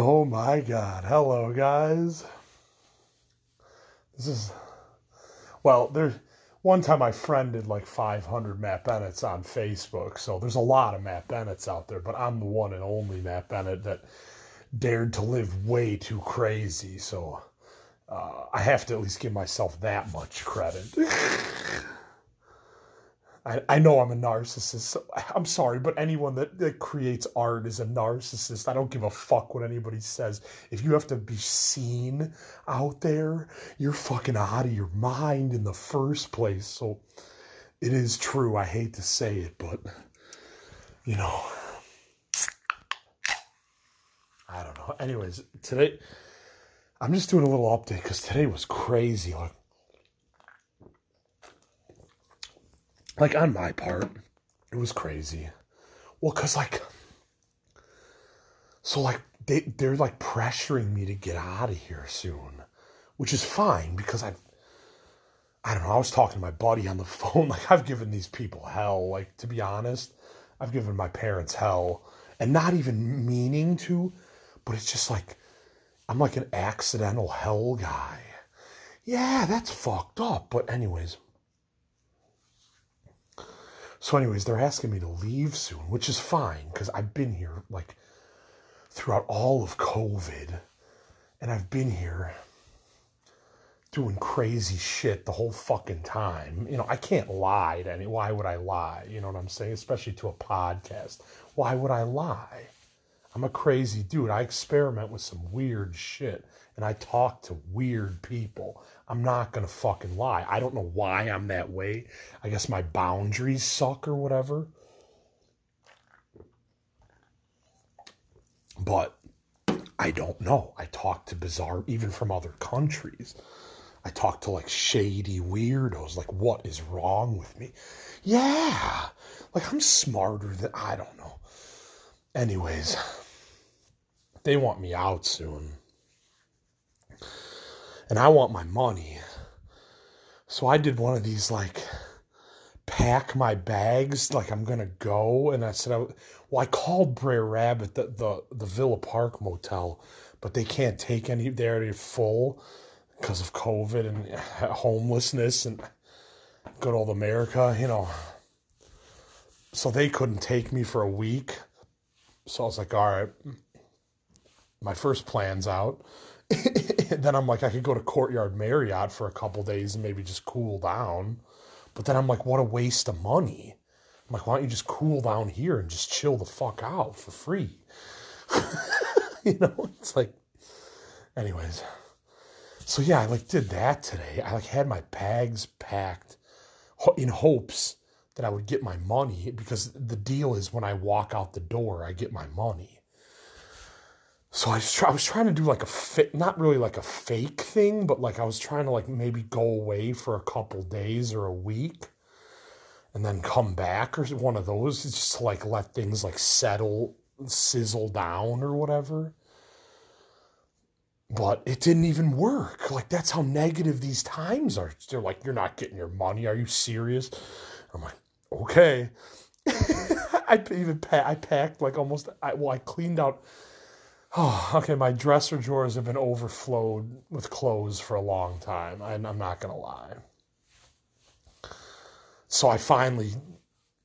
Oh my god. Hello guys. This is well, there's one time I friended like 500 Matt Bennett's on Facebook, so there's a lot of Matt Bennett's out there, but I'm the one and only Matt Bennett that dared to live way too crazy, so uh, I have to at least give myself that much credit. I, I know I'm a narcissist. So I'm sorry, but anyone that, that creates art is a narcissist. I don't give a fuck what anybody says. If you have to be seen out there, you're fucking out of your mind in the first place. So it is true. I hate to say it, but you know, I don't know. Anyways, today I'm just doing a little update because today was crazy. Like like on my part, it was crazy. Well, cause like, so like they they're like pressuring me to get out of here soon, which is fine because I, I don't know. I was talking to my buddy on the phone. Like I've given these people hell. Like to be honest, I've given my parents hell, and not even meaning to, but it's just like I'm like an accidental hell guy. Yeah, that's fucked up. But anyways. So, anyways, they're asking me to leave soon, which is fine because I've been here like throughout all of COVID, and I've been here doing crazy shit the whole fucking time. You know, I can't lie to any. Why would I lie? You know what I'm saying? Especially to a podcast. Why would I lie? I'm a crazy dude. I experiment with some weird shit and I talk to weird people. I'm not going to fucking lie. I don't know why I'm that way. I guess my boundaries suck or whatever. But I don't know. I talk to bizarre, even from other countries. I talk to like shady weirdos. Like, what is wrong with me? Yeah. Like, I'm smarter than, I don't know. Anyways, they want me out soon and I want my money. So I did one of these like pack my bags like I'm gonna go, and I said, I, well, I called Brer Rabbit, the, the the Villa Park Motel, but they can't take any. They're already full because of COVID and homelessness and good old America, you know. So they couldn't take me for a week. So I was like, all right, my first plan's out. then I'm like, I could go to Courtyard Marriott for a couple days and maybe just cool down. But then I'm like, what a waste of money. I'm like, why don't you just cool down here and just chill the fuck out for free? you know, it's like, anyways. So yeah, I like did that today. I like had my bags packed in hopes that I would get my money because the deal is when I walk out the door, I get my money. So I was, try, I was trying to do like a fit, not really like a fake thing, but like I was trying to like maybe go away for a couple days or a week and then come back or one of those just to like let things like settle, sizzle down or whatever. But it didn't even work. Like that's how negative these times are. They're like, you're not getting your money. Are you serious? I'm like, okay. I even pa- I packed like almost. I, well, I cleaned out Oh, okay. My dresser drawers have been overflowed with clothes for a long time. I'm, I'm not going to lie. So I finally,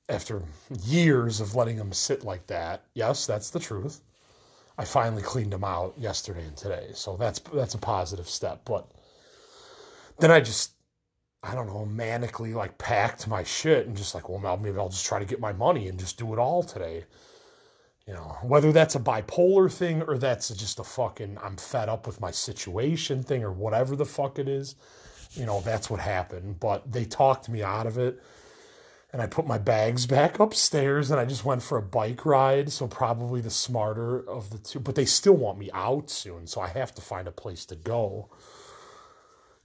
after years of letting them sit like that, yes, that's the truth. I finally cleaned them out yesterday and today. So that's that's a positive step. But then I just, I don't know, manically like packed my shit and just like, well, maybe I'll just try to get my money and just do it all today. You know, whether that's a bipolar thing or that's just a fucking I'm fed up with my situation thing or whatever the fuck it is, you know, that's what happened. But they talked me out of it. And I put my bags back upstairs and I just went for a bike ride. So, probably the smarter of the two. But they still want me out soon. So, I have to find a place to go,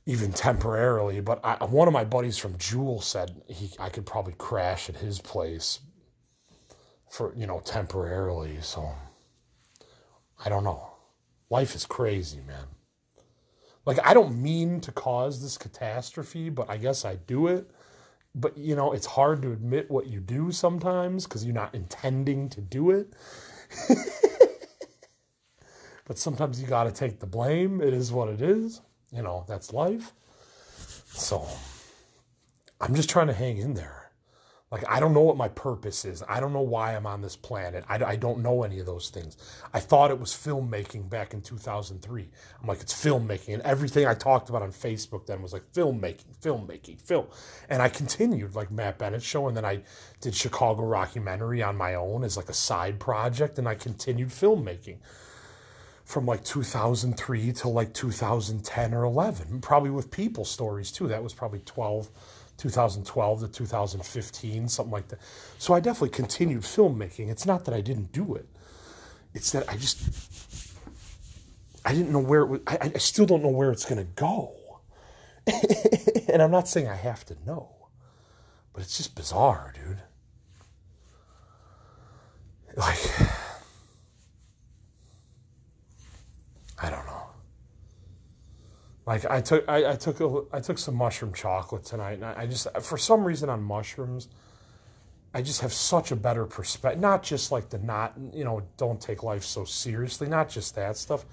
even temporarily. But I, one of my buddies from Jewel said he I could probably crash at his place for you know temporarily so i don't know life is crazy man like i don't mean to cause this catastrophe but i guess i do it but you know it's hard to admit what you do sometimes because you're not intending to do it but sometimes you got to take the blame. It is what it is. You know, that's life. So I'm just trying to hang in there. Like, I don't know what my purpose is. I don't know why I'm on this planet. I, I don't know any of those things. I thought it was filmmaking back in 2003. I'm like, it's filmmaking. And everything I talked about on Facebook then was like filmmaking, filmmaking, film. And I continued like Matt Bennett show. And then I did Chicago Rockumentary on my own as like a side project. And I continued filmmaking from like 2003 to like 2010 or 11, probably with people stories too. That was probably 12 2012 to 2015, something like that. So I definitely continued filmmaking. It's not that I didn't do it. It's that I just I didn't know where it was. I, I still don't know where it's going to go. and I'm not saying I have to know, but it's just bizarre, dude. Like, I don't know. Like I took I, I took a, I took some mushroom chocolate tonight, and I, I just for some reason on mushrooms, I just have such a better perspective. Not just like the not you know don't take life so seriously, not just that stuff,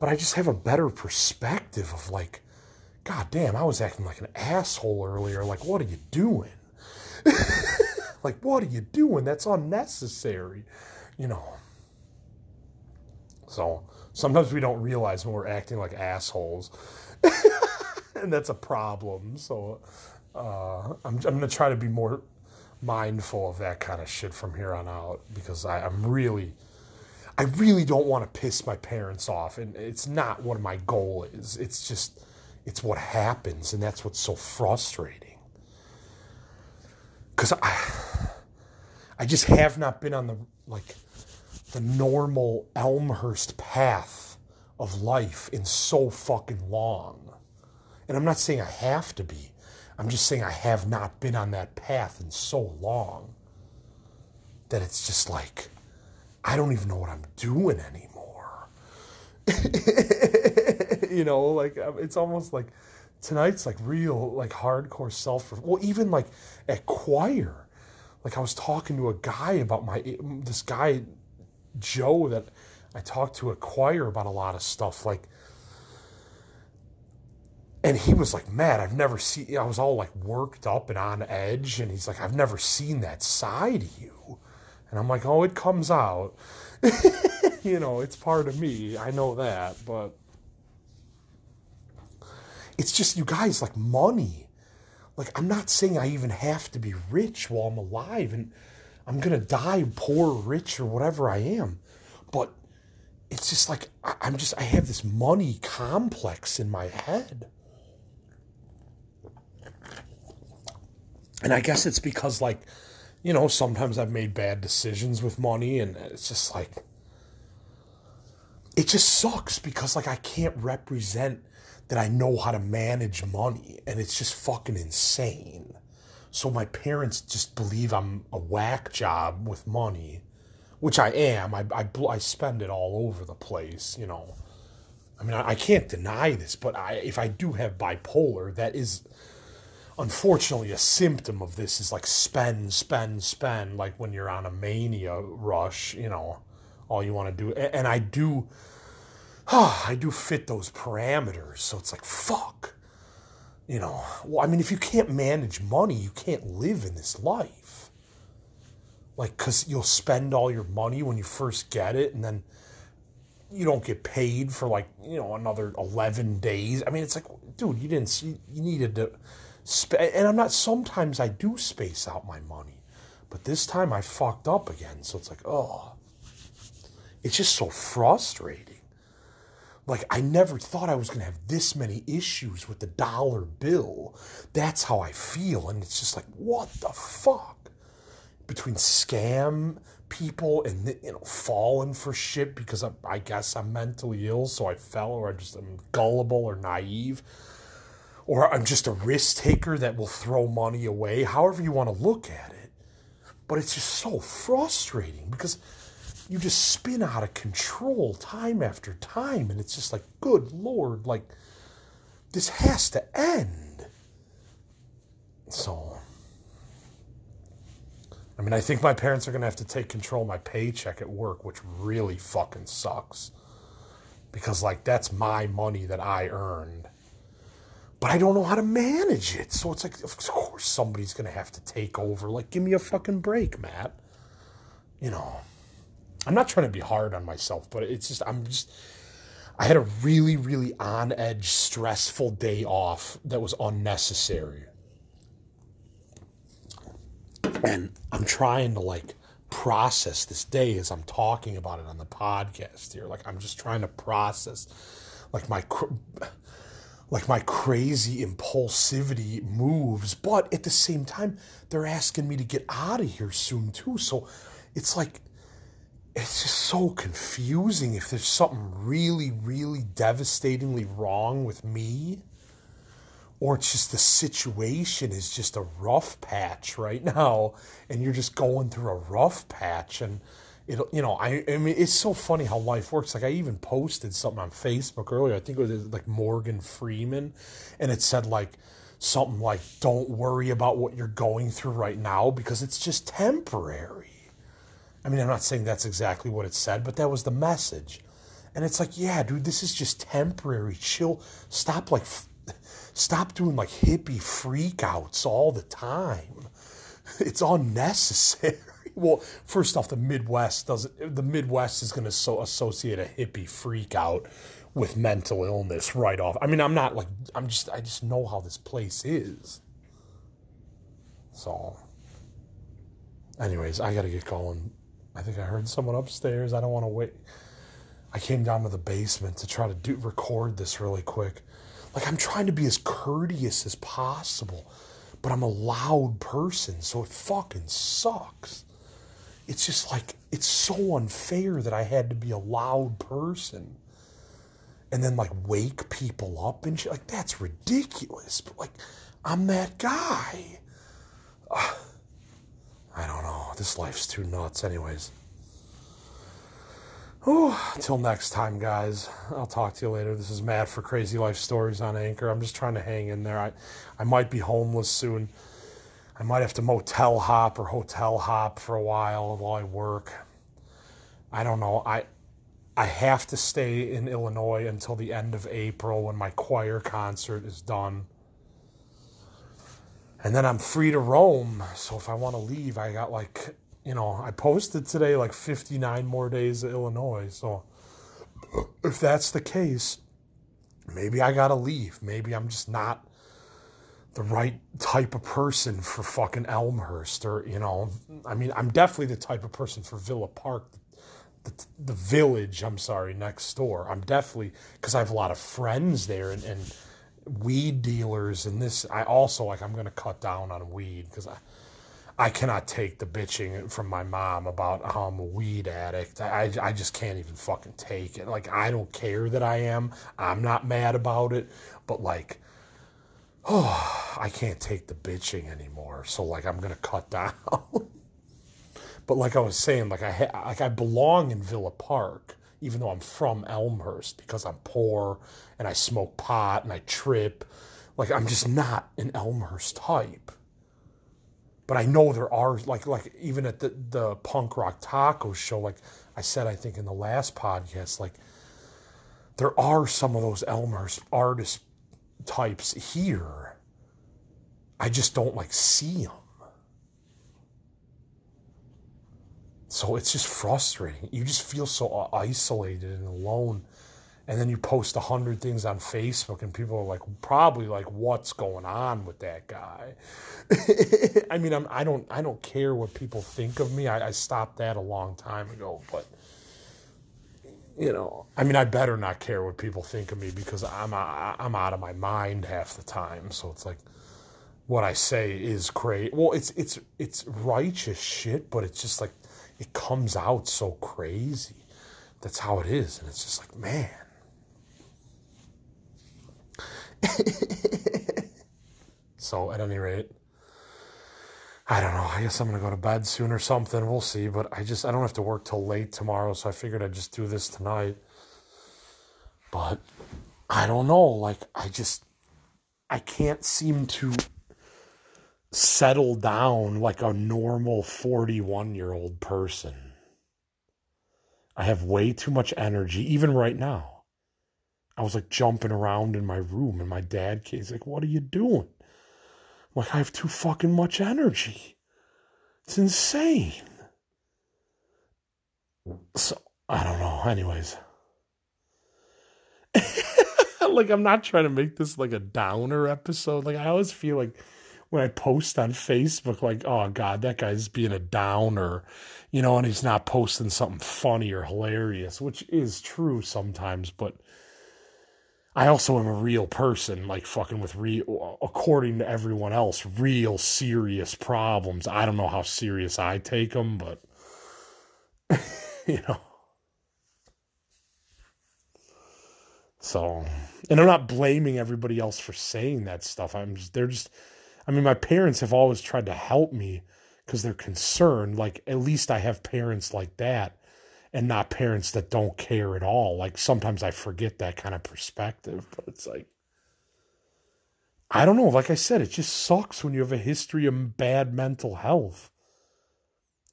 but I just have a better perspective of like, God damn, I was acting like an asshole earlier. Like, what are you doing? like, what are you doing? That's unnecessary, you know. So sometimes we don't realize when we're acting like assholes, and that's a problem. So uh, I'm, I'm going to try to be more mindful of that kind of shit from here on out because I, I'm really. I really don't want to piss my parents off, and it's not what my goal is. It's just, it's what happens, and that's what's so frustrating. Because I, I just have not been on the like the normal Elmhurst path of life in so fucking long. And I'm not saying I have to be. I'm just saying I have not been on that path in so long that it's just like I don't even know what I'm doing anymore. you know, like um, it's almost like tonight's like real like hardcore self well even like at choir like I was talking to a guy about my this guy Joe that I talked to at choir about a lot of stuff. Like, and he was like, "Man, I've never seen." I was all like worked up and on edge, and he's like, "I've never seen that side of you." And I'm like, "Oh, it comes out." you know, it's part of me. I know that, but it's just you guys like money. Like, I'm not saying I even have to be rich while I'm alive, and I'm gonna die poor, rich, or whatever I am. But it's just like I'm just I have this money complex in my head. And I guess it's because like, you know, sometimes I've made bad decisions with money and it's just like it just sucks because like I can't represent that I know how to manage money and it's just fucking insane. So my parents just believe I'm a whack job with money, which I am. I, I, I spend it all over the place, you know. I mean, I, I can't deny this, but I, if I do have bipolar, that is unfortunately a symptom of this is like spend, spend, spend, like when you're on a mania rush, you know, all you want to do. And I do, oh, I do fit those parameters. So it's like, fuck you know, well, I mean, if you can't manage money, you can't live in this life. Like, because you'll spend all your money when you first get it, and then you don't get paid for like, you know, another 11 days. I mean, it's like, dude, you didn't, you, you needed to and I'm not, sometimes I do space out my money, but this time I fucked up again. So it's like, oh, it's just so frustrating like I never thought I was going to have this many issues with the dollar bill. That's how I feel and it's just like what the fuck? Between scam people and you know falling for shit because I, I guess I'm mentally ill so I fell or I just am gullible or naive or I'm just a risk taker that will throw money away, however you want to look at it. But it's just so frustrating because you just spin out of control time after time and it's just like good lord like this has to end so i mean i think my parents are going to have to take control of my paycheck at work which really fucking sucks because like that's my money that I earned. But I don't know how to manage it. So it's like of course somebody's going to have to take over. Like give me a fucking break, Matt. You know. I'm not trying to be hard on myself, but it's just I'm just I had a really really on edge stressful day off that was unnecessary. And I'm trying to like process this day as I'm talking about it on the podcast here. Like I'm just trying to process like my like my crazy impulsivity moves, but at the same time they're asking me to get out of here soon too. So it's like it's just so confusing if there's something really really devastatingly wrong with me or it's just the situation is just a rough patch right now and you're just going through a rough patch and it'll, you know I, I mean it's so funny how life works. Like i even posted something on facebook earlier. I think it was like morgan freeman and it said like something like don't worry about what you're going through right now because it's just temporary i mean i'm not saying that's exactly what it said but that was the message and it's like yeah dude this is just temporary chill stop like Stop doing like hippie freakouts all the time. It's unnecessary. Well, first off, the Midwest doesn't. The Midwest is going to so associate a hippie freakout with mental illness right off. I mean, I'm not like I'm just. I just know how this place is. So, anyways, I got to get going. I think I heard someone upstairs. I don't want to wait. I came down to the basement to try to do record this really quick. Like I'm trying to be as courteous as possible, but I'm a loud person, so it fucking sucks. It's just like it's so unfair that I had to be a loud person and then like wake people up and shit. Like that's ridiculous. But like I'm that guy. Uh, I don't know. This life's too nuts, anyways. Oh, until next time, guys. I'll talk to you later. This is Matt for Crazy Life Stories on Anchor. I'm just trying to hang in there. I, I might be homeless soon. I might have to motel hop or hotel hop for a while while I work. I don't know. I I have to stay in Illinois until the end of April when my choir concert is done. And then I'm free to roam. So if I want to leave, I got like you know, I posted today like 59 more days of Illinois. So if that's the case, maybe I got to leave. Maybe I'm just not the right type of person for fucking Elmhurst or, you know, I mean, I'm definitely the type of person for Villa Park, the, the village, I'm sorry, next door. I'm definitely, because I have a lot of friends there and, and weed dealers and this. I also, like, I'm to cut down on weed because I, I cannot take the bitching from my mom about how I'm a weed addict. I, I just can't even fucking take it. Like, I don't care that I am. I'm not mad about it. But, like, oh, I can't take the bitching anymore. So, like, I'm to cut down. but, like I was saying, like I, ha- like, I belong in Villa Park, even though I'm from Elmhurst because I'm poor and I smoke pot and I trip. Like, I'm just not an Elmhurst type but I know there are like like even at the the punk rock taco show, like I said, I think in the last podcast, like there are some of those Elmhurst artist types here. I just don't like see them. So it's just frustrating. You just feel so isolated and alone and then you post a hundred things on Facebook, and people are like, probably like, what's going on with that guy? I mean, I'm, I don't, I don't care what people think of me. I, I stopped that a long time ago, but you know, I mean, I better not care what people think of me because I'm, I'm out of my mind half the time. So it's like, what I say is crazy. Well, it's, it's, it's righteous shit, but it's just like, it comes out so crazy. That's how it is, and it's just like, man so at any rate, I don't know. I guess I'm gonna go to bed soon or something. We'll see. But I just I don't have to work till late tomorrow, so I figured I'd just do this tonight. But I don't know. Like I just I can't seem to settle down like a normal 41 year old person. I have way too much energy, even right now. I was like jumping around in my room, and my dad came. He's like, "What are you doing?" I'm like, "I have too fucking much energy. It's insane." So I don't know. Anyways, like I'm not trying to make this like a downer episode. Like I always feel like when I post on Facebook, like, oh God, that guy's being a downer, you know, and he's not posting something funny or hilarious, which is true sometimes, but I also am a real person, like fucking with real, according to everyone else, real serious problems. I don't know how serious I take them, but, you know. So, and I'm not blaming everybody else for saying that stuff. I'm just, they're just, I mean, my parents have always tried to help me because they're concerned. Like, at least I have parents like that and not parents that don't care at all. Like, sometimes I forget that kind of perspective, but it's like, I don't know. Like I said, it just sucks when you have a history of bad mental health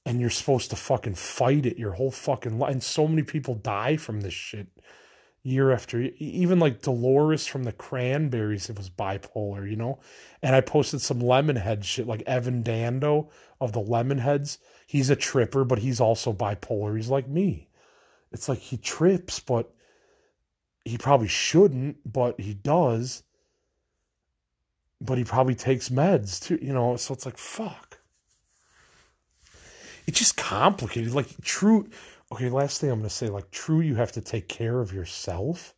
and you're supposed to fucking fight it your whole fucking life. And so many people die from this shit year after even like Dolores from the Cranberries it was bipolar, you know. And I posted some Lemonhead shit like Evan Dando of the Lemonheads. He's a tripper, but he's also bipolar. He's like me. It's like he trips, but he probably shouldn't, but he does. But he probably takes meds too, you know. So it's like fuck. It's just complicated. Like true okay, last thing I'm to say like, true, you have to take care of yourself.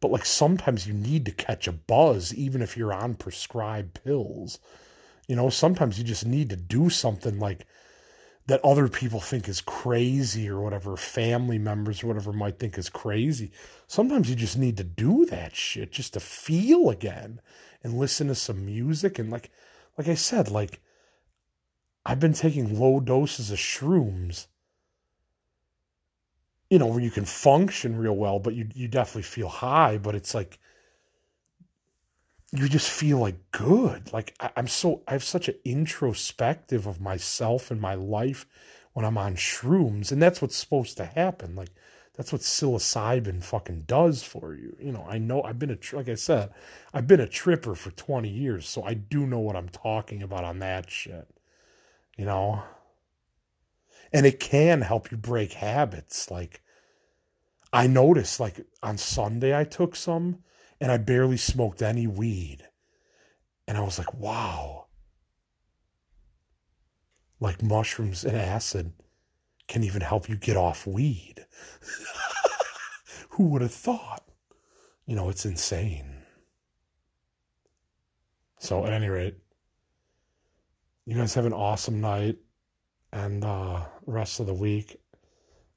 But like sometimes you need to catch a buzz, even if you're on prescribed pills. You know, sometimes you just need to do something like that other people think is crazy or whatever, family members or whatever might think is crazy. Sometimes you just need to do that shit just to feel again and listen to some music. And like, like I said, like I've been taking low doses of shrooms you know, where you can function real well, but you you definitely feel high, but it's like you just feel like good. Like I, am so I have such an introspective of myself and my life when I'm on shrooms, and that's what's supposed to happen. Like that's what psilocybin fucking does for you. You know, I know I've been a like I said, I've been a tripper for 20 years, so I do know what I'm talking about on that shit. You know, and it can help you break habits. Like I noticed, like on Sunday, I took some and I barely smoked any weed. And I was like, wow. Like mushrooms and acid can even help you get off weed. Who would have thought? You know, it's insane. So, at any rate, you guys have an awesome night and uh rest of the week.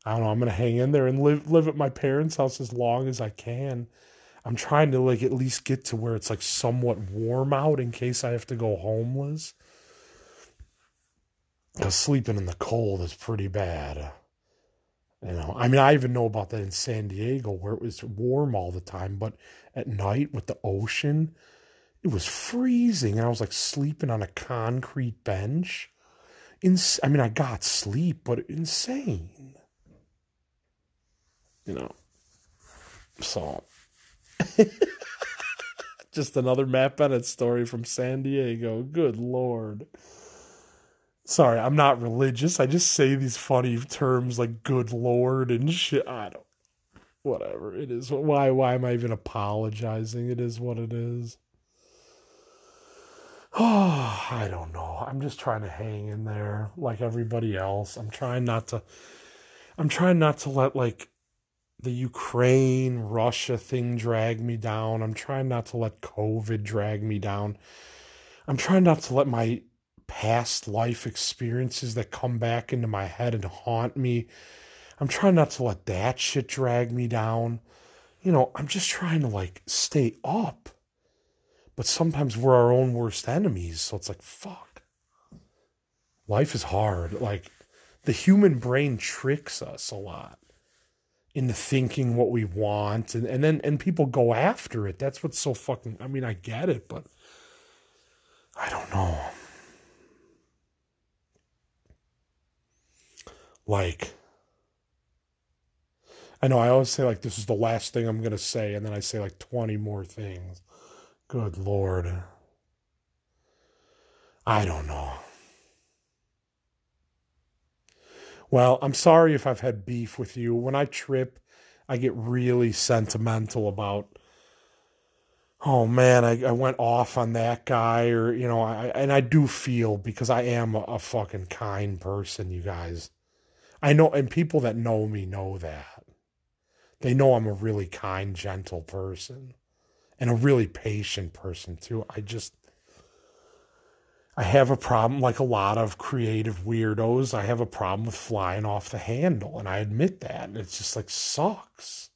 I don't know, I'm gonna hang in there and live live at my parents' house as long as I can. I'm trying to like at least get to where it's like somewhat warm out in case I have to go homeless. Because sleeping in the cold is pretty bad. You know, I mean, I even know about that in San Diego where it was warm all the time, but at night with the ocean, it was freezing. And I was like sleeping on a concrete bench. Ins- I mean, I got sleep, but insane. You know. So. Just another Matt Bennett story from San Diego. Good Lord. Sorry, I'm not religious. I just say these funny terms like good Lord and shit. I don't. Whatever. It is. Why, why am I even apologizing? It is what it is. Oh, I don't know. I'm just trying to hang in there like everybody else. I'm trying not to I'm trying not to let like the Ukraine Russia thing drag me down. I'm trying not to let COVID drag me down. I'm trying not to let my past life experiences that come back into my head and haunt me. I'm trying not to let that shit drag me down. You know, I'm just trying to like stay up. But sometimes we're our own worst enemies. So it's like, fuck. Life is hard. Like, the human brain tricks us a lot into thinking what we want and, and then and people go after it. That's what's so fucking I mean, I get it, but I don't know. Like I know I always say like this is the last thing I'm gonna say, and then I say like 20 more things. Good lord. I don't know. Well, I'm sorry if I've had beef with you. When I trip, I get really sentimental about oh man, I, I went off on that guy, or you know, I and I do feel because I am a, a fucking kind person, you guys. I know, and people that know me know that. They know I'm a really kind, gentle person, and a really patient person too. I just, I have a problem, like a lot of creative weirdos. I have a problem with flying off the handle, and I admit that. And it's just like sucks.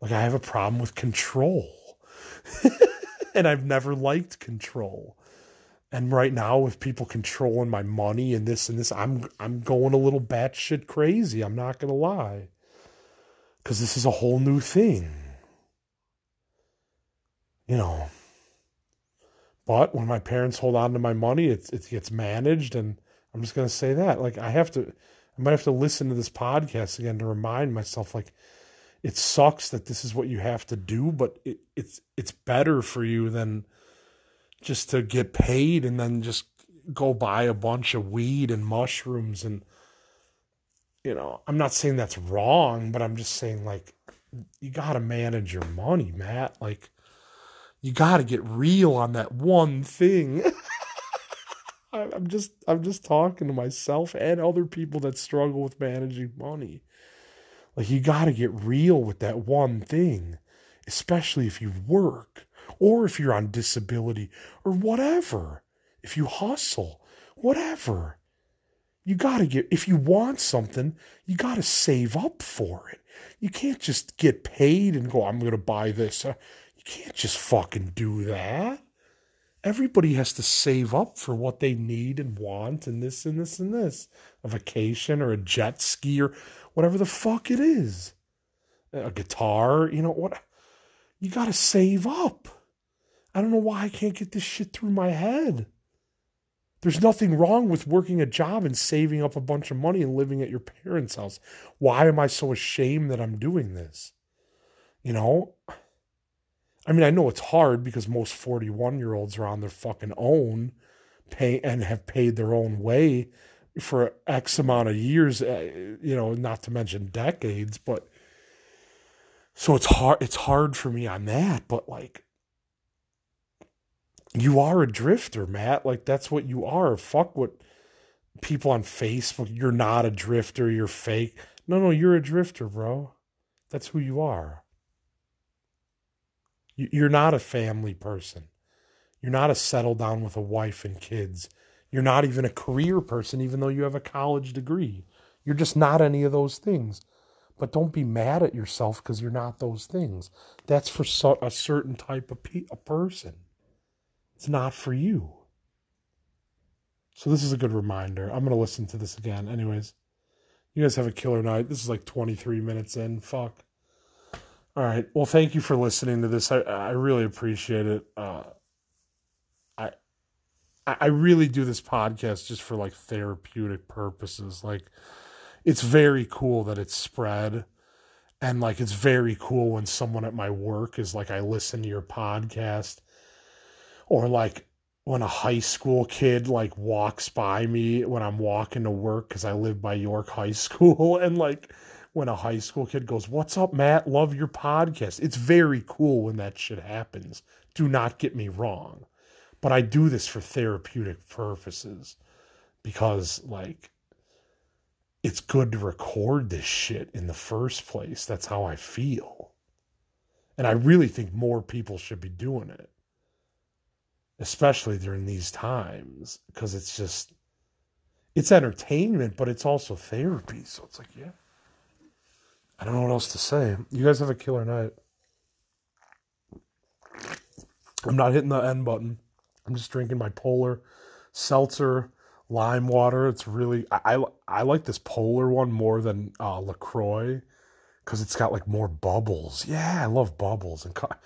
Like I have a problem with control. and I've never liked control. And right now with people controlling my money and this and this, I'm I'm going a little batshit crazy. I'm not gonna lie. Cause this is a whole new thing. You know. But when my parents hold on to my money, it, it gets managed and I'm just gonna say that. Like I have to I might have to listen to this podcast again to remind myself like it sucks that this is what you have to do, but it, it's it's better for you than just to get paid and then just go buy a bunch of weed and mushrooms and you know, I'm not saying that's wrong, but I'm just saying like you got to manage your money, Matt. Like you got to get real on that one thing. I'm just I'm just talking to myself and other people that struggle with managing money. Like you got to get real with that one thing, especially if you work or if you're on disability or whatever. If you hustle, whatever. You got to get, if you want something, you got to save up for it. You can't just get paid and go, I'm going to buy this. Can't just fucking do that. Everybody has to save up for what they need and want and this and this and this. A vacation or a jet ski or whatever the fuck it is. A guitar, you know what? You got to save up. I don't know why I can't get this shit through my head. There's nothing wrong with working a job and saving up a bunch of money and living at your parents' house. Why am I so ashamed that I'm doing this? You know? I mean, I know it's hard because most 41 year olds are on their fucking own pay and have paid their own way for X amount of years, uh, you know, not to mention decades, but so it's hard it's hard for me on that, but like you are a drifter, Matt. Like that's what you are. Fuck what people on Facebook, you're not a drifter, you're fake. No, no, you're a drifter, bro. That's who you are. You're not a family person. You're not a settle down with a wife and kids. You're not even a career person, even though you have a college degree. You're just not any of those things. But don't be mad at yourself because you're not those things. That's for so, a certain type of pe- a person. It's not for you. So this is a good reminder. I'm going to listen to this again. Anyways, you guys have a killer night. This is like 23 minutes in. Fuck. All right. Well, thank you for listening to this. I, I really appreciate it. Uh, I really do this podcast just for like therapeutic purposes. Like, it's very cool that it's spread. And like, it's very cool when someone at my work is like, I listen to your podcast. Or like, when a high school kid like walks by me when I'm walking to work because I live by York High School. And like, when a high school kid goes, What's up, Matt? Love your podcast. It's very cool when that shit happens. Do not get me wrong but I do this for therapeutic purposes because, like, it's good to record this shit in the first place. That's how I feel. And I really think more people should be doing it, especially during these times, because it's just, it's entertainment, but it's also therapy. So it's like, yeah. I don't know what else to say. You guys have a killer night. I'm not hitting the end button. I'm just drinking my Polar seltzer lime water. It's really I I, I like this Polar one more than uh, LaCroix because it's got like more bubbles. Yeah, I love bubbles and car-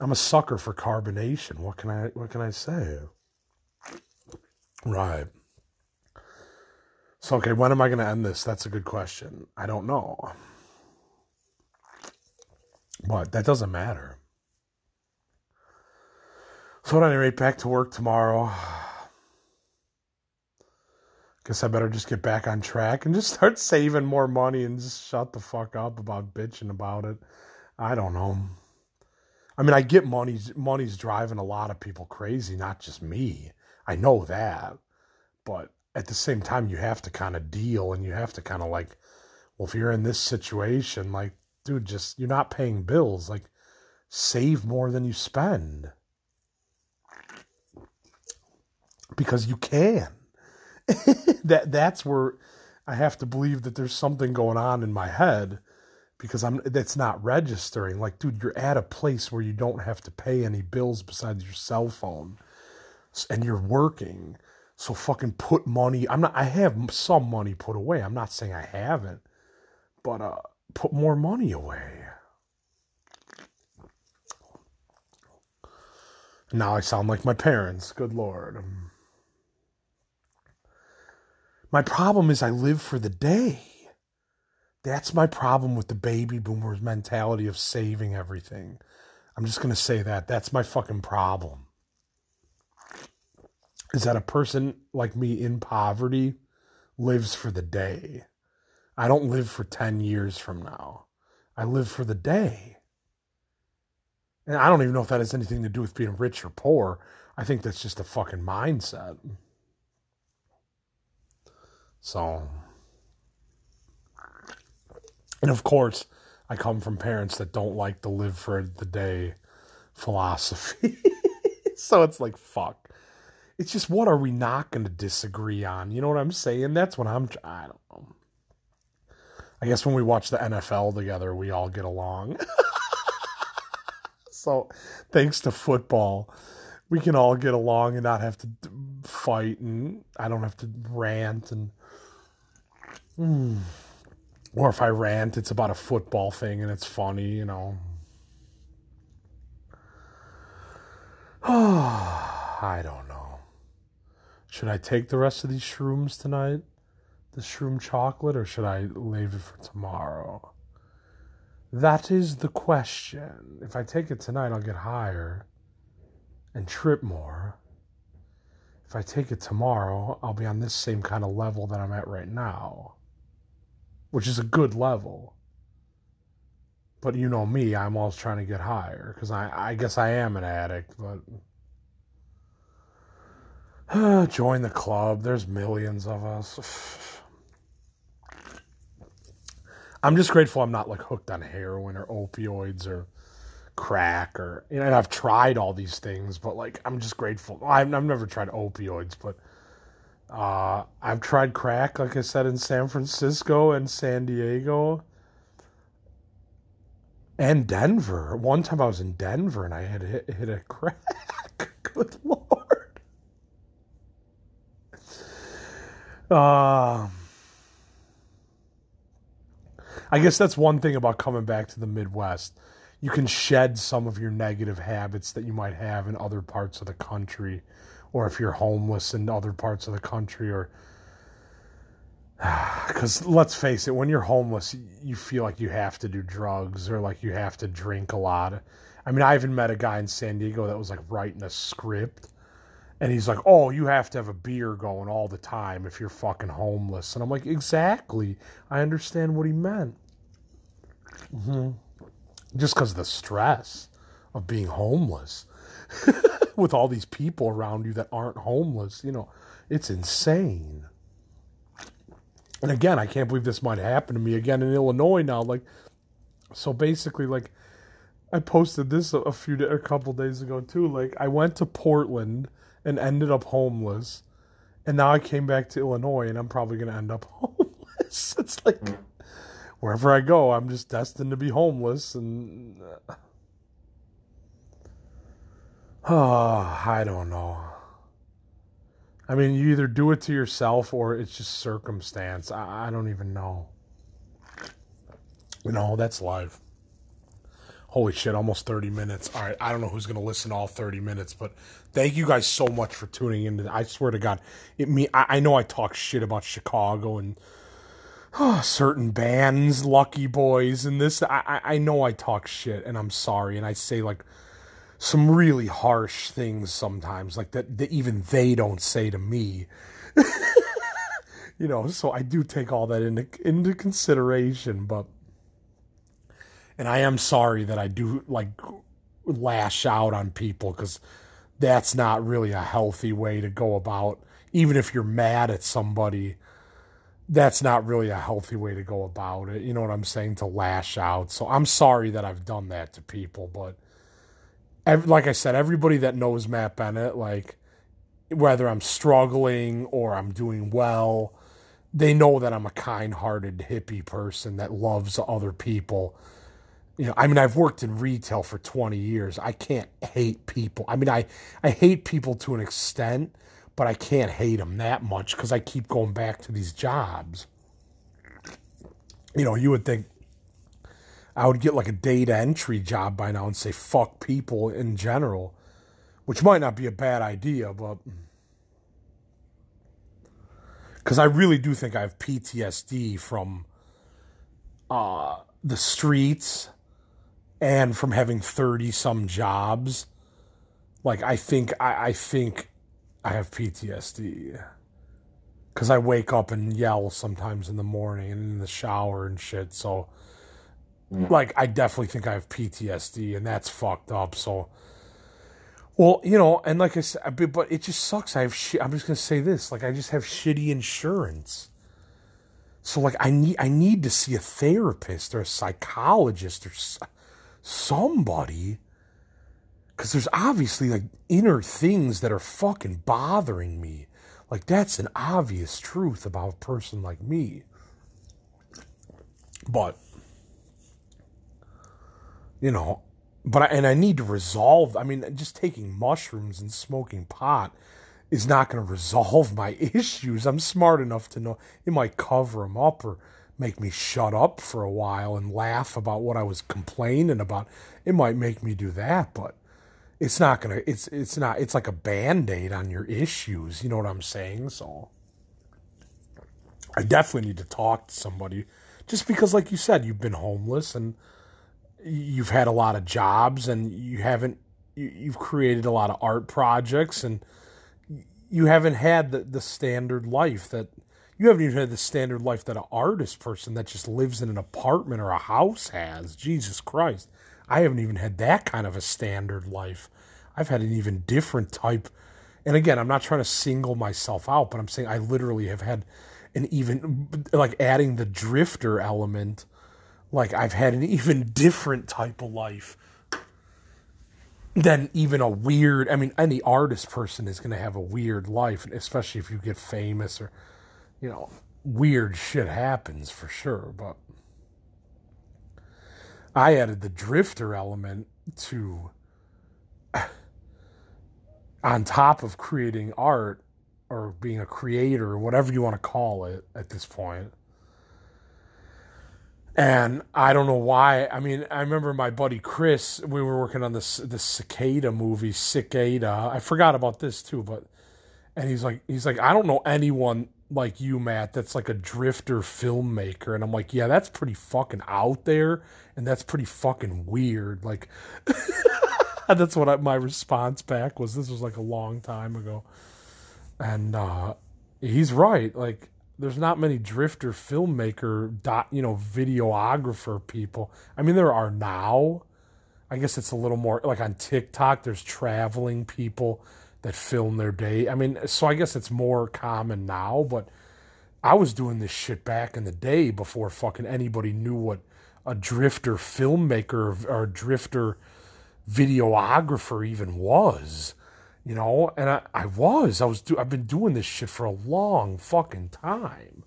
I'm a sucker for carbonation. What can I what can I say? Right. So okay, when am I going to end this? That's a good question. I don't know. But that doesn't matter. So at any rate, back to work tomorrow. Guess I better just get back on track and just start saving more money and just shut the fuck up about bitching about it. I don't know. I mean, I get money's money's driving a lot of people crazy, not just me. I know that. But at the same time, you have to kind of deal and you have to kind of like, well, if you're in this situation, like, dude, just you're not paying bills. Like, save more than you spend. Because you can. that that's where I have to believe that there's something going on in my head because I'm that's not registering. Like, dude, you're at a place where you don't have to pay any bills besides your cell phone, and you're working. So fucking put money. I'm not. I have some money put away. I'm not saying I haven't, but uh, put more money away. Now I sound like my parents. Good lord. My problem is I live for the day. That's my problem with the baby boomers mentality of saving everything. I'm just going to say that. That's my fucking problem. Is that a person like me in poverty lives for the day. I don't live for 10 years from now. I live for the day. And I don't even know if that has anything to do with being rich or poor. I think that's just a fucking mindset. So, and of course, I come from parents that don't like the live for the day philosophy. so it's like, fuck. It's just, what are we not going to disagree on? You know what I'm saying? That's what I'm, I don't know. I guess when we watch the NFL together, we all get along. so, thanks to football, we can all get along and not have to fight, and I don't have to rant and Hmm. Or if I rant, it's about a football thing and it's funny, you know. I don't know. Should I take the rest of these shrooms tonight? The shroom chocolate, or should I leave it for tomorrow? That is the question. If I take it tonight, I'll get higher and trip more. If I take it tomorrow, I'll be on this same kind of level that I'm at right now which is a good level. But you know me, I'm always trying to get higher because I, I guess I am an addict, but join the club. There's millions of us. I'm just grateful I'm not like hooked on heroin or opioids or crack or you know, and I've tried all these things, but like I'm just grateful. I've, I've never tried opioids, but uh, I've tried crack, like I said, in San Francisco and San Diego and Denver. One time I was in Denver and I had hit, hit a crack. Good lord. Uh, I guess that's one thing about coming back to the Midwest. You can shed some of your negative habits that you might have in other parts of the country or if you're homeless in other parts of the country or because let's face it when you're homeless you feel like you have to do drugs or like you have to drink a lot i mean i even met a guy in san diego that was like writing a script and he's like oh you have to have a beer going all the time if you're fucking homeless and i'm like exactly i understand what he meant mm-hmm. just because of the stress of being homeless with all these people around you that aren't homeless. You know, it's insane. And again, I can't believe this might happen to me again in Illinois now. Like, so basically, like, I posted this a, few, a couple days ago too. Like, I went to Portland and ended up homeless, and now I came back to Illinois and I'm probably gonna end up homeless. It's like wherever I go, I'm just destined to be homeless, and. Uh, Oh, I don't know. I mean, you either do it to yourself or it's just circumstance. I, I don't even know. You know, that's life. Holy shit, almost 30 minutes. All right, I don't know who's going to listen all 30 minutes, but thank you guys so much for tuning in. I swear to God, it me I, I know I talk shit about Chicago and oh, certain bands, Lucky Boys, and this. I, I know I talk shit, and I'm sorry, and I say like some really harsh things sometimes, like that, that even they don't say to me. you know, so I do take all that into into consideration, but and I am sorry that I do like lash out on people because that's not really a healthy way to go about. Even if you're mad at somebody, that's not really a healthy way to go about it. You know what I'm saying? To lash out. So I'm sorry that I've done that to people, but like I said, everybody that knows Matt Bennett, like whether I'm struggling or I'm doing well, they know that I'm a kind-hearted hippie person that loves other people. You know, I mean, I've worked in retail for 20 years. I can't hate people. I mean, I I hate people to an extent, but I can't hate them that much because I keep going back to these jobs. You know, you would think I would get like a data entry job by now and say fuck people in general, which might not be a bad idea, but because I really do think I have PTSD from uh, the streets and from having 30 some jobs. Like, I think, I, I think I have PTSD. Because I wake up and yell sometimes in the morning and in the shower and shit. So, mm. like, I definitely think I have PTSD and that's fucked up. So, well, you know, and like I said, but it just sucks. I have shit. I'm just gonna say this: like, I just have shitty insurance. So, like, I need I need to see a therapist or a psychologist or somebody, because there's obviously like inner things that are fucking bothering me. Like, that's an obvious truth about a person like me. But, you know, but I, and I need to resolve. I mean, just taking mushrooms and smoking pot is not going to resolve my issues. I'm smart enough to know it might cover them up or make me shut up for a while and laugh about what I was complaining about. It might make me do that, but it's not to it's it's not it's like a band-aid on your issues, you know what I'm saying? So I definitely need to talk to somebody just because like you said you've been homeless and you've had a lot of jobs and you haven't you've created a lot of art projects and you haven't had the, the standard life that you haven't even had the standard life that an artist person that just lives in an apartment or a house has. Jesus christ. I haven't even had that kind of a standard life. I've had an even different type. And again i'm not trying to single myself out but i'm saying i literally have had an even like adding the drifter element like I've had an even different type of life than even a weird. I mean, any artist person is going to have a weird life, especially if you get famous or, you know, weird shit happens for sure. But I added the drifter element to, on top of creating art or being a creator or whatever you want to call it at this point. and I don't know why. I mean, I remember my buddy Chris. We were working on this this cicada movie, Cicada. I forgot about this too, but and he's like, he's like, I don't know anyone like you, Matt. That's like a drifter filmmaker, and I'm like, yeah, that's pretty fucking out there, and that's pretty fucking weird. Like, that's what I, my response back was. This was like a long time ago, and uh, he's right. Like there's not many drifter filmmaker dot you know videographer people i mean there are now i guess it's a little more like on tiktok there's traveling people that film their day. I mean so i guess it's more common now but i was doing this shit back in the day before fucking anybody knew what a drifter filmmaker or drifter videographer even was you know? And i, I was. I was do, i've been doing this shit for a long fucking time.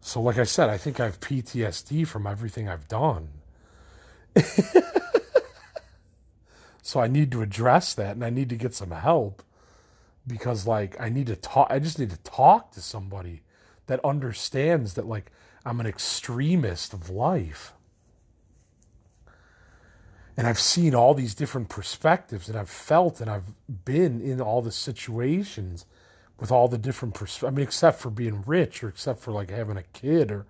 So like i said i think i have ptsd from everything i've done so i need to address that and i need to get some help because like i need to talk i just need to talk to somebody that understands that like i'm an extremist of life and I've seen all these different perspectives and I've felt and I've been in all the situations with all the different pers- I mean, except for being rich or except for like having a kid or,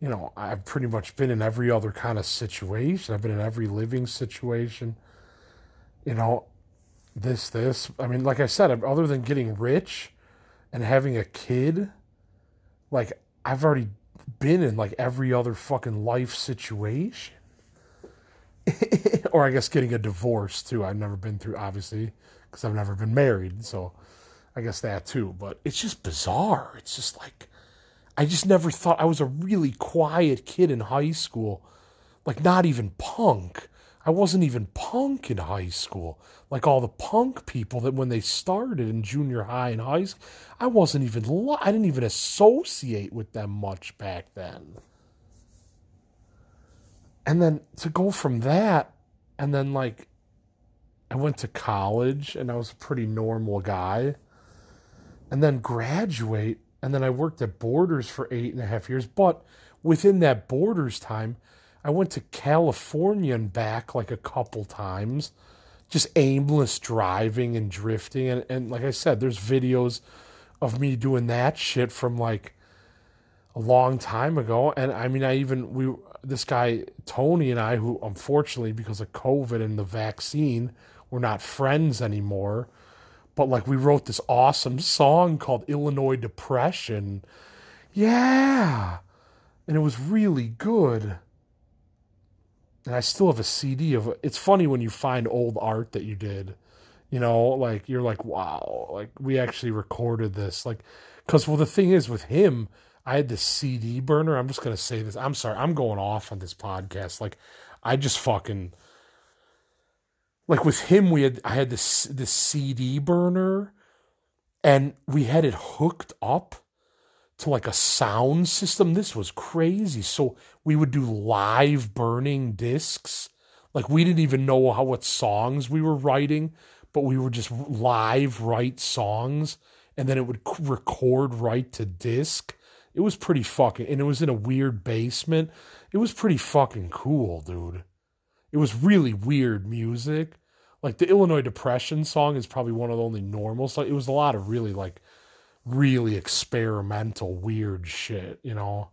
you know, I've pretty much been in every other kind of situation. I've been in every living situation. You know, this, this. I mean, like I said, other than getting rich and having a kid, like I've already been in like every other fucking life situation. or I guess getting a divorce too. I've never been through, obviously, because I've never been married. So I guess that too. But it's just bizarre. It's just like, I just never thought I was a really quiet kid in high school. Like, not even punk. I wasn't even punk in high school. Like all the punk people that when they started in junior high and high school, I wasn't even, I didn't even associate with them much back then. And then to go from that, and then like, I went to college and I was a pretty normal guy. And then graduate, and then I worked at Borders for eight and a half years. But within that Borders time, I went to California and back like a couple times, just aimless driving and drifting. And, and like I said, there's videos of me doing that shit from like a long time ago. And I mean, I even, we, this guy, Tony, and I, who unfortunately, because of COVID and the vaccine, we're not friends anymore. But like, we wrote this awesome song called Illinois Depression. Yeah. And it was really good and I still have a CD of it's funny when you find old art that you did. You know, like you're like, wow, like we actually recorded this. Like, because well, the thing is with him, I had this CD burner. I'm just gonna say this. I'm sorry, I'm going off on this podcast. Like, I just fucking like with him. We had I had this this CD burner, and we had it hooked up to like a sound system. This was crazy. So we would do live burning discs. Like we didn't even know how what songs we were writing, but we would just live write songs and then it would record right to disc. It was pretty fucking and it was in a weird basement. It was pretty fucking cool, dude. It was really weird music. Like the Illinois Depression song is probably one of the only normal. It was a lot of really like really experimental, weird shit, you know?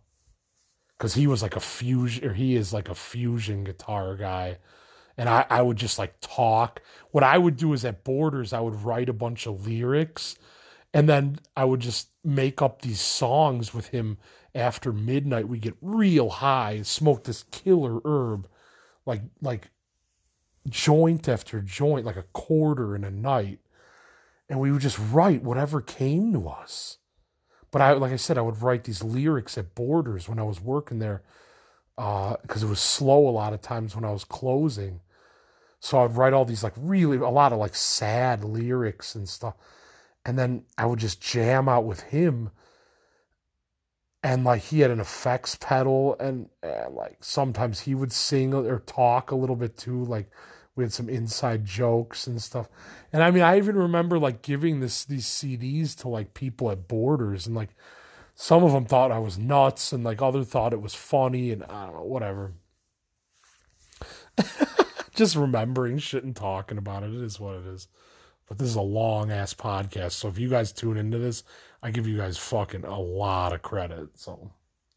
Because he was like a fusion, or he is like a fusion guitar guy. And I, I would just like talk. What I would do is at Borders, I would write a bunch of lyrics and then I would just make up these songs with him after midnight. We get real high, smoke this killer herb, like like joint after joint, like a quarter in a night and we would just write whatever came to us. But I, like I said, I would write these lyrics at Borders when I was working there, because uh, it was slow a lot of times when I was closing. So I'd write all these like really a lot of like sad lyrics and stuff, and then I would just jam out with him. And like he had an effects pedal, and, and like sometimes he would sing or talk a little bit too, like we had some inside jokes and stuff. And I mean, I even remember like giving this these CDs to like people at Borders, and like some of them thought I was nuts, and like other thought it was funny, and I don't know, whatever. Just remembering shit and talking about it. It is what it is. But this is a long ass podcast, so if you guys tune into this, I give you guys fucking a lot of credit. So,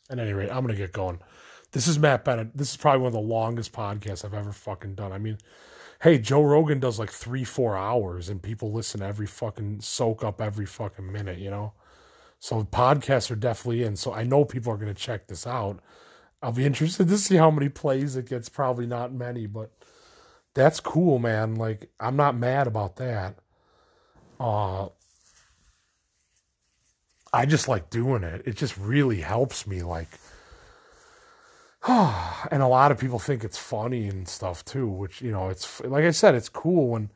at any rate, I'm gonna get going. This is Matt Bennett. This is probably one of the longest podcasts I've ever fucking done. I mean, hey, Joe Rogan does like three, four hours and people listen every fucking soak up every fucking minute, you know? So podcasts are definitely in. So I know people are going to check this out. I'll be interested to see how many plays it gets. Probably not many, but that's cool, man. Like, I'm not mad about that. Uh, I just like doing it. It just really helps me, like, and a lot of people think it's funny and stuff too, which, you know, it's like I said, it's cool when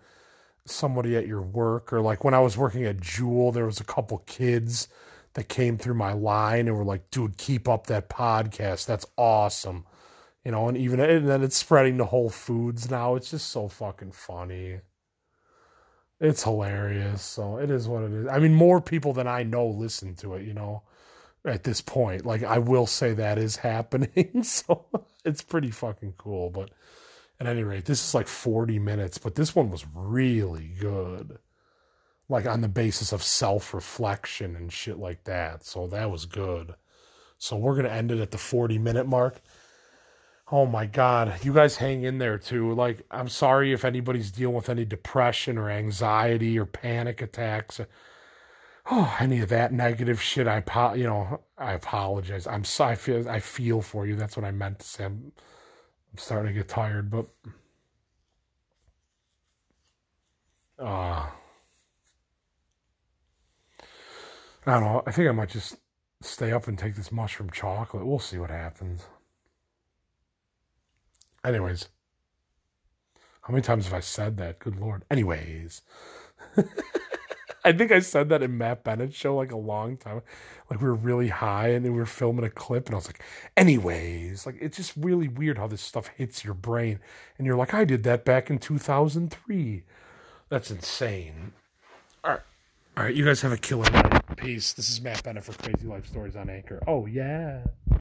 somebody at your work or like when I was working at Jewel, there was a couple kids that came through my line and were like, dude, keep up that podcast. That's awesome. You know, and even and then it's spreading to Whole Foods now. It's just so fucking funny. It's hilarious. So it is what it is. I mean, more people than I know listen to it, you know at this point. Like I will say that is happening, so it's pretty fucking cool. But at any rate, this is like 40 minutes, but this one was really good. like on the basis of self reflection and shit like that. So that was good. So we're gonna end it at the 40 minute mark. Oh my God. You guys hang in there too. Like, I'm sorry if anybody's dealing with any depression or anxiety or panic attacks. Oh, any of that negative shit. I, you know, I apologize. I'm sorry. I feel, I feel for you. That's what I meant to say. I'm, I'm starting to get tired, but, uh, I don't know. I think I might just stay up and take this mushroom chocolate. We'll see what happens. Anyways, how many times have I said that? Good lord. Anyways, I think I said that in Matt Bennett's show like a long time. Like we were really high and we were filming a clip, and I was like, anyways, like it's just really weird how this stuff hits your brain, and you're like, I did that back in 2003. That's insane. All right. All right, you guys have a killer night. Peace. This is Matt Bennett for Crazy Life Stories on Anchor. Oh, yeah.